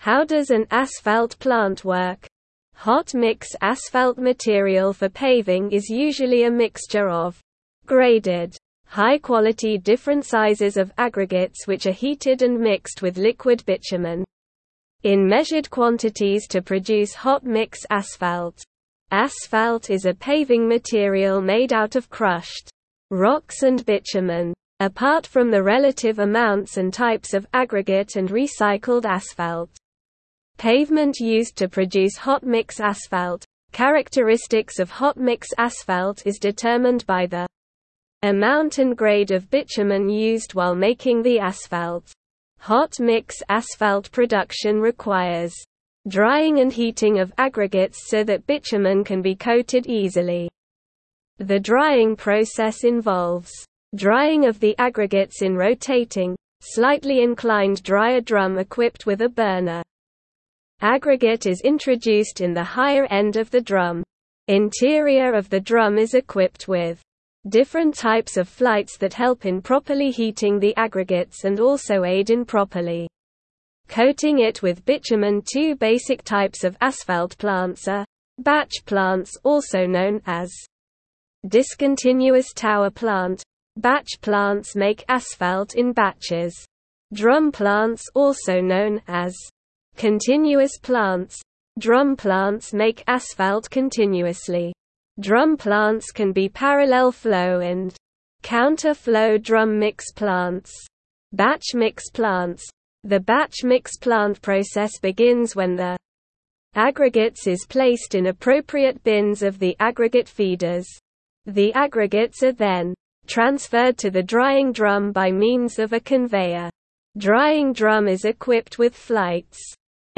How does an asphalt plant work? Hot mix asphalt material for paving is usually a mixture of graded, high-quality different sizes of aggregates which are heated and mixed with liquid bitumen in measured quantities to produce hot mix asphalt. Asphalt is a paving material made out of crushed rocks and bitumen. Apart from the relative amounts and types of aggregate and recycled asphalt, pavement used to produce hot mix asphalt, characteristics of hot mix asphalt is determined by the amount and grade of bitumen used while making the asphalt. Hot mix asphalt production requires drying and heating of aggregates so that bitumen can be coated easily. The drying process involves drying of the aggregates in rotating, slightly inclined dryer drum equipped with a burner. Aggregate is introduced in the higher end of the drum. Interior of the drum is equipped with different types of flights that help in properly heating the aggregates and also aid in properly coating it with bitumen. Two basic types of asphalt plants are batch plants, also known as discontinuous tower plant. Batch plants make asphalt in batches. Drum plants, also known as continuous plants. Drum plants make asphalt continuously. Drum plants can be parallel flow and counter flow drum mix plants. Batch mix plants the batch mix plant process begins when the aggregates is placed in appropriate bins of the aggregate feeders. The aggregates are then transferred to the drying drum by means of a conveyor. Drying drum is equipped with flights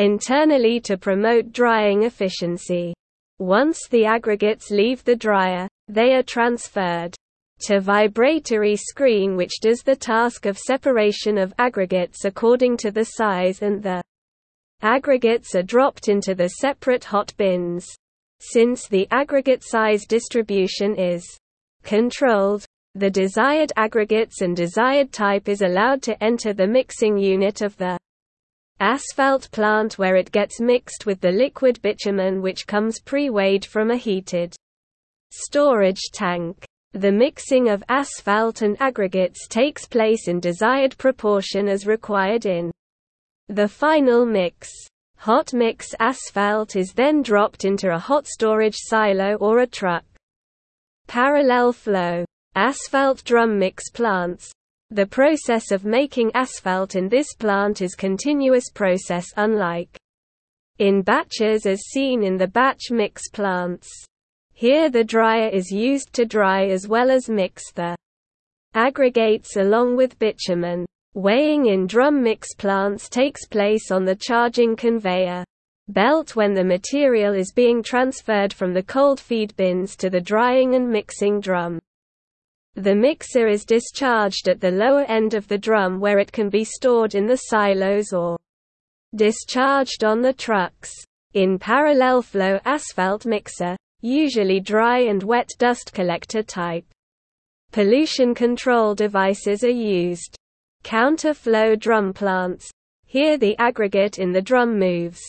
internally to promote drying efficiency. Once the aggregates leave the dryer, they are transferred to vibratory screen which does the task of separation of aggregates according to the size and the aggregates are dropped into the separate hot bins. Since the aggregate size distribution is controlled, the desired aggregates and desired type is allowed to enter the mixing unit of the asphalt plant where it gets mixed with the liquid bitumen which comes pre-weighed from a heated storage tank. The mixing of asphalt and aggregates takes place in desired proportion as required in the final mix. Hot mix asphalt is then dropped into a hot storage silo or a truck. Parallel flow. Asphalt drum mix plants. The process of making asphalt in this plant is continuous process unlike in batches as seen in the batch mix plants. Here the dryer is used to dry as well as mix the aggregates along with bitumen. Weighing in drum mix plants takes place on the charging conveyor belt when the material is being transferred from the cold feed bins to the drying and mixing drum. The mixer is discharged at the lower end of the drum where it can be stored in the silos or discharged on the trucks. In parallel flow asphalt mixer, usually dry and wet dust collector type. Pollution control devices are used. Counter-flow drum plants. Here the aggregate in the drum moves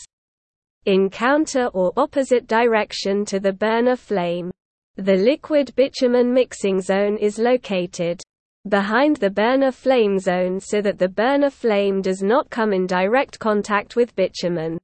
in counter or opposite direction to the burner flame. The liquid bitumen mixing zone is located behind the burner flame zone so that the burner flame does not come in direct contact with bitumen.